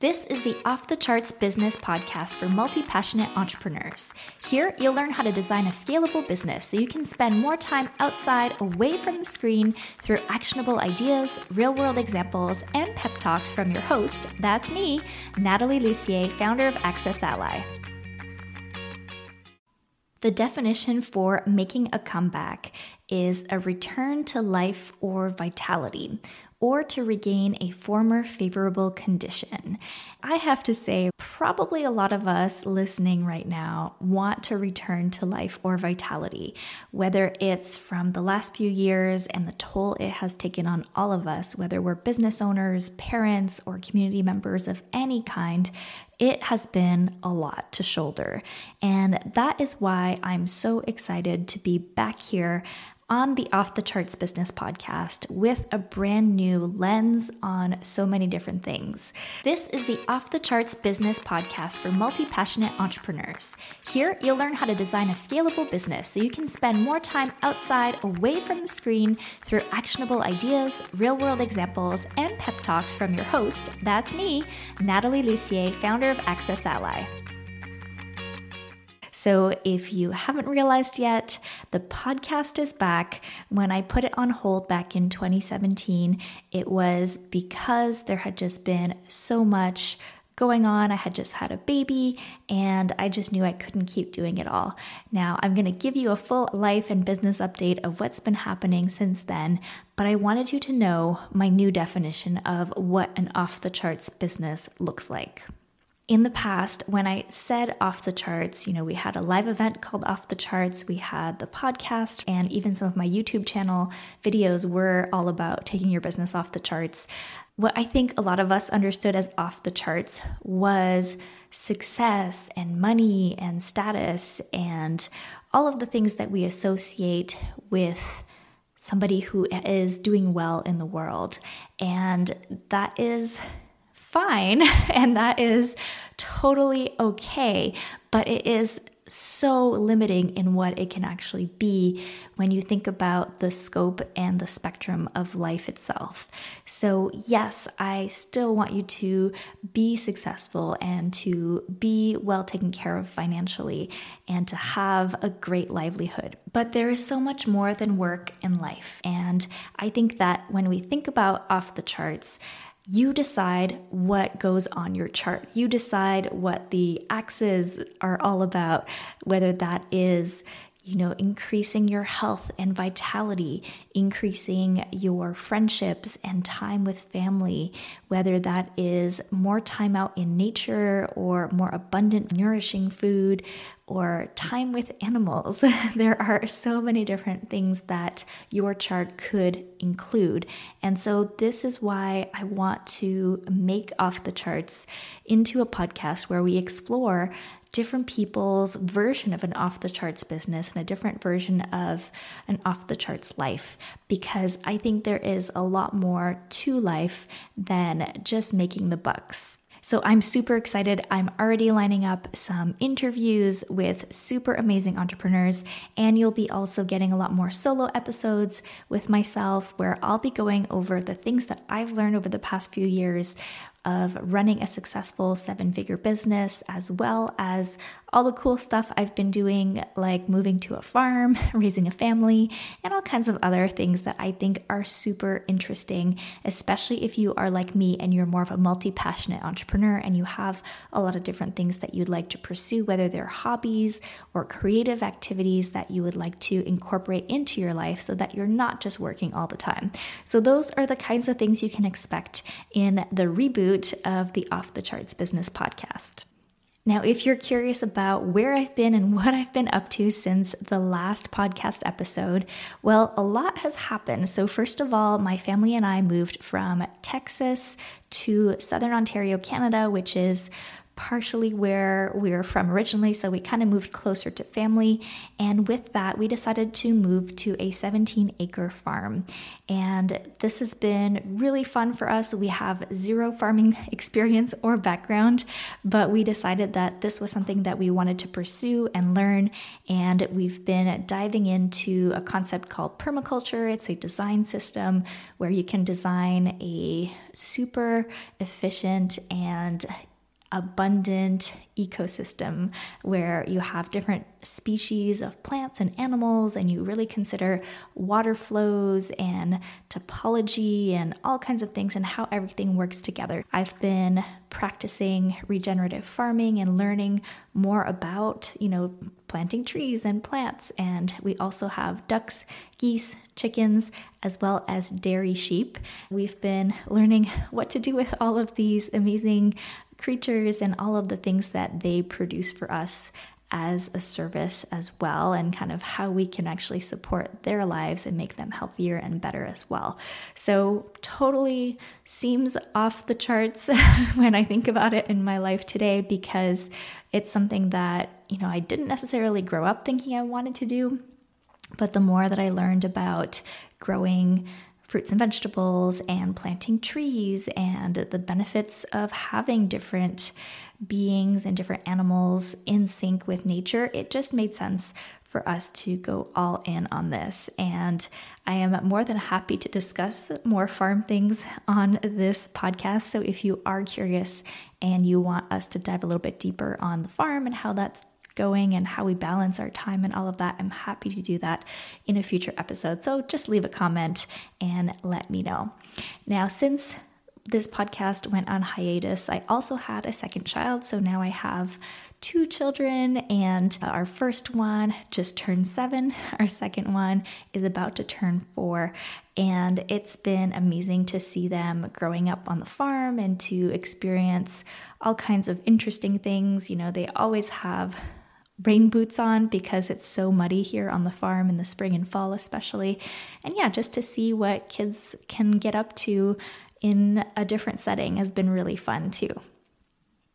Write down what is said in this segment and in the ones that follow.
This is the Off the Charts Business Podcast for multi passionate entrepreneurs. Here, you'll learn how to design a scalable business so you can spend more time outside, away from the screen, through actionable ideas, real world examples, and pep talks from your host that's me, Nathalie Lussier, founder of Access Ally. The definition for making a comeback is a return to life or vitality, or to regain a former favorable condition. I have to say, probably a lot of us listening right now want to return to life or vitality, whether it's from the last few years and the toll it has taken on all of us, whether we're business owners, parents, or community members of any kind. It has been a lot to shoulder. And that is why I'm so excited to be back here on the Off the Charts Business Podcast with a brand new lens on so many different things. This is the Off the Charts Business Podcast for multi passionate entrepreneurs. Here, you'll learn how to design a scalable business so you can spend more time outside, away from the screen, through actionable ideas, real world examples, and pep talks from your host that's me, Nathalie Lussier, founder of Access Ally. So, if you haven't realized yet, the podcast is back. When I put it on hold back in 2017, it was because there had just been so much going on. I had just had a baby and I just knew I couldn't keep doing it all. Now, I'm going to give you a full life and business update of what's been happening since then, but I wanted you to know my new definition of what an off the charts business looks like in the past, when I said off the charts, you know, we had a live event called Off the Charts, we had the podcast, and even some of my YouTube channel videos were all about taking your business off the charts. What I think a lot of us understood as off the charts was success and money and status and all of the things that we associate with somebody who is doing well in the world. And that is fine and that is totally okay, but it is so limiting in what it can actually be when you think about the scope and the spectrum of life itself. So, yes, I still want you to be successful and to be well taken care of financially and to have a great livelihood. But there is so much more than work in life. And I think that when we think about off the charts, you decide what goes on your chart. You decide what the axes are all about, whether that is you know, increasing your health and vitality, increasing your friendships and time with family, whether that is more time out in nature or more abundant, nourishing food, or time with animals. there are so many different things that your chart could include. And so, this is why I want to make Off the Charts into a podcast where we explore different people's version of an off the charts business and a different version of an off the charts life because I think there is a lot more to life than just making the bucks. So I'm super excited. I'm already lining up some interviews with super amazing entrepreneurs, and you'll be also getting a lot more solo episodes with myself where I'll be going over the things that I've learned over the past few years of running a successful seven figure business, as well as all the cool stuff I've been doing, like moving to a farm, raising a family, and all kinds of other things that I think are super interesting, especially if you are like me and you're more of a multi passionate entrepreneur and you have a lot of different things that you'd like to pursue, whether they're hobbies or creative activities that you would like to incorporate into your life so that you're not just working all the time. So, those are the kinds of things you can expect in the reboot of the Off the Charts Business Podcast. Now, if you're curious about where I've been and what I've been up to since the last podcast episode, well, a lot has happened. So, first of all, my family and I moved from Texas to Southern Ontario, Canada, which is partially where we were from originally, so we kind of moved closer to family. And with that, we decided to move to a 17 acre farm. And this has been really fun for us. We have zero farming experience or background, but we decided that this was something that we wanted to pursue and learn. And we've been diving into a concept called permaculture. It's a design system where you can design a super efficient and abundant ecosystem where you have different species of plants and animals, and you really consider water flows and topology and all kinds of things and how everything works together. I've been practicing regenerative farming and learning more about, you know, planting trees and plants. And we also have ducks, geese, chickens, as well as dairy sheep. We've been learning what to do with all of these amazing creatures and all of the things that they produce for us as a service as well, and kind of how we can actually support their lives and make them healthier and better as well. So, totally seems off the charts when I think about it in my life today because it's something that, you know, I didn't necessarily grow up thinking I wanted to do. But the more that I learned about growing fruits and vegetables and planting trees and the benefits of having different beings and different animals in sync with nature, it just made sense for us to go all in on this. And I am more than happy to discuss more farm things on this podcast. So if you are curious and you want us to dive a little bit deeper on the farm and how that's going and how we balance our time and all of that, I'm happy to do that in a future episode. So just leave a comment and let me know. Now, since this podcast went on hiatus, I also had a second child. So now I have two children, and our first one just turned seven. Our second one is about to turn four. And it's been amazing to see them growing up on the farm and to experience all kinds of interesting things. You know, they always have rain boots on because it's so muddy here on the farm in the spring and fall, especially. And yeah, just to see what kids can get up to in a different setting has been really fun too.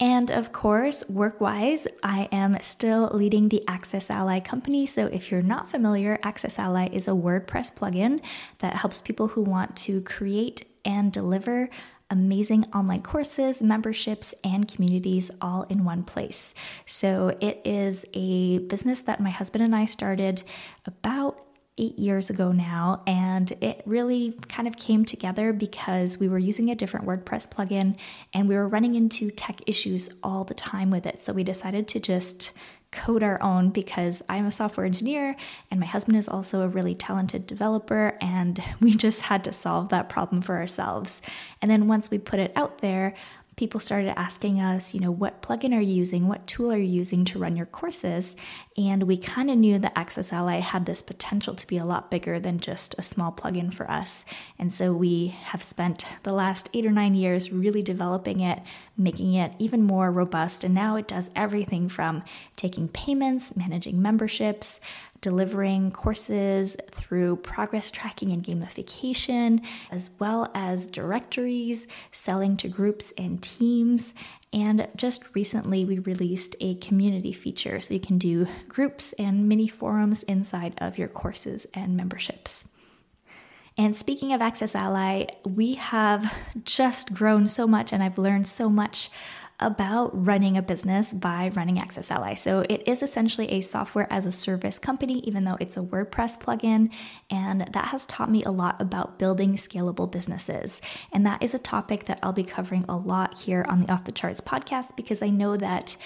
And of course, work wise, I am still leading the Access Ally company. So if you're not familiar, Access Ally is a WordPress plugin that helps people who want to create and deliver amazing online courses, memberships, and communities all in one place. So it is a business that my husband and I started about eight years ago now, and it really kind of came together because we were using a different WordPress plugin and we were running into tech issues all the time with it. So we decided to just code our own because I'm a software engineer and my husband is also a really talented developer, and we just had to solve that problem for ourselves. And then once we put it out there, people started asking us, you know, what plugin are you using? What tool are you using to run your courses? And we kind of knew that Access Ally had this potential to be a lot bigger than just a small plugin for us. And so we have spent the last eight or nine years really developing it, making it even more robust. And now it does everything from taking payments, managing memberships, delivering courses through progress tracking and gamification, as well as directories, selling to groups and teams. And just recently, we released a community feature so you can do groups and mini forums inside of your courses and memberships. And speaking of Access Ally, we have just grown so much and I've learned so much about running a business by running Access Ally. So it is essentially a software as a service company, even though it's a WordPress plugin. And that has taught me a lot about building scalable businesses. And that is a topic that I'll be covering a lot here on the Off the Charts podcast because I know that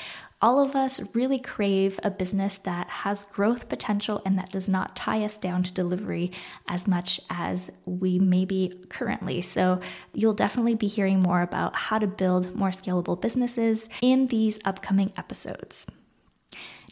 all of us really crave a business that has growth potential and that does not tie us down to delivery as much as we may be currently. So, you'll definitely be hearing more about how to build more scalable businesses in these upcoming episodes.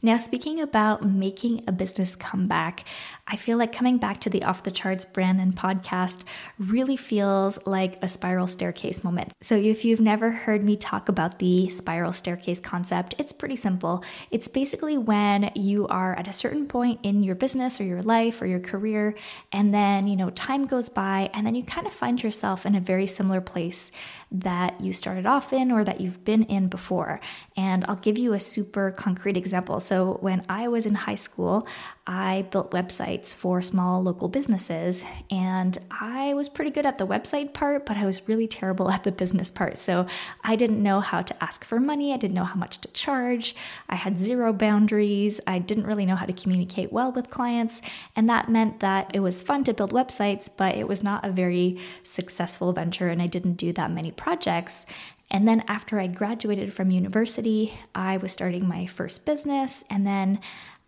Now, speaking about making a business comeback, I feel like coming back to the Off the Charts brand and podcast really feels like a spiral staircase moment. So, if you've never heard me talk about the spiral staircase concept, it's pretty simple. It's basically when you are at a certain point in your business or your life or your career, and then, you know, time goes by, and then you kind of find yourself in a very similar place that you started off in or that you've been in before. And I'll give you a super concrete example. So, when I was in high school, I built websites for small local businesses, and I was pretty good at the website part, but I was really terrible at the business part. So, I didn't know how to ask for money, I didn't know how much to charge, I had zero boundaries, I didn't really know how to communicate well with clients, and that meant that it was fun to build websites, but it was not a very successful venture, and I didn't do that many projects. And then after I graduated from university, I was starting my first business. And then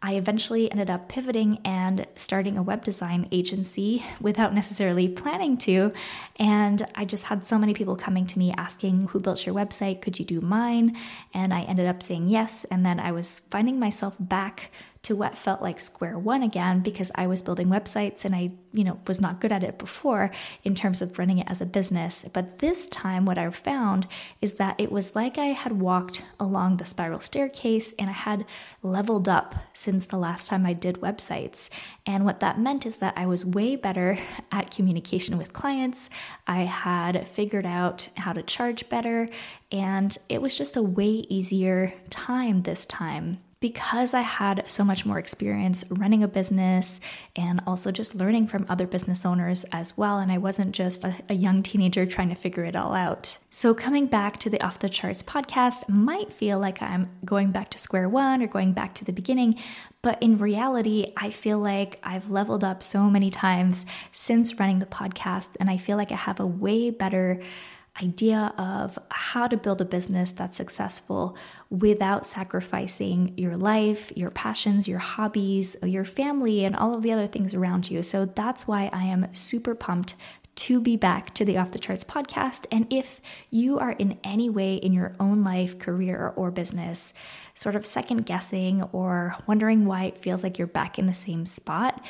I eventually ended up pivoting and starting a web design agency without necessarily planning to. And I just had so many people coming to me asking, Who built your website? Could you do mine? And I ended up saying yes. And then I was finding myself back to what felt like square one again because I was building websites and I, you know, was not good at it before in terms of running it as a business. But this time, what I found is that it was like I had walked along the spiral staircase and I had leveled up since the last time I did websites. And what that meant is that I was way better at communication with clients. I had figured out how to charge better, and it was just a way easier time this time because I had so much more experience running a business and also just learning from other business owners as well. And I wasn't just a, a, young teenager trying to figure it all out. So, coming back to the Off the Charts podcast might feel like I'm going back to square one or going back to the beginning. But in reality, I feel like I've leveled up so many times since running the podcast. And I feel like I have a way better idea of how to build a business that's successful without sacrificing your life, your passions, your hobbies, your family, and all of the other things around you. So that's why I am super pumped to be back to the Off the Charts podcast. And if you are in any way in your own life, career, or business, sort of second guessing or wondering why it feels like you're back in the same spot,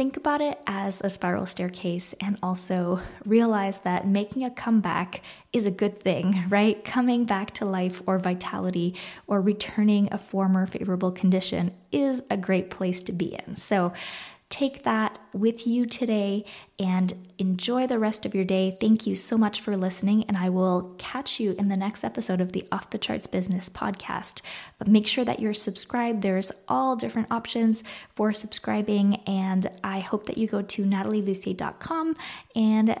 Think about it as a spiral staircase and also realize that making a comeback is a good thing, right? Coming back to life or vitality or returning a former favorable condition is a great place to be in. So, Take that with you today and enjoy the rest of your day. Thank you so much for listening, and I will catch you in the next episode of the Off the Charts Business podcast. But make sure that you're subscribed. There's all different options for subscribing, and I hope that you go to nathalielussier.com and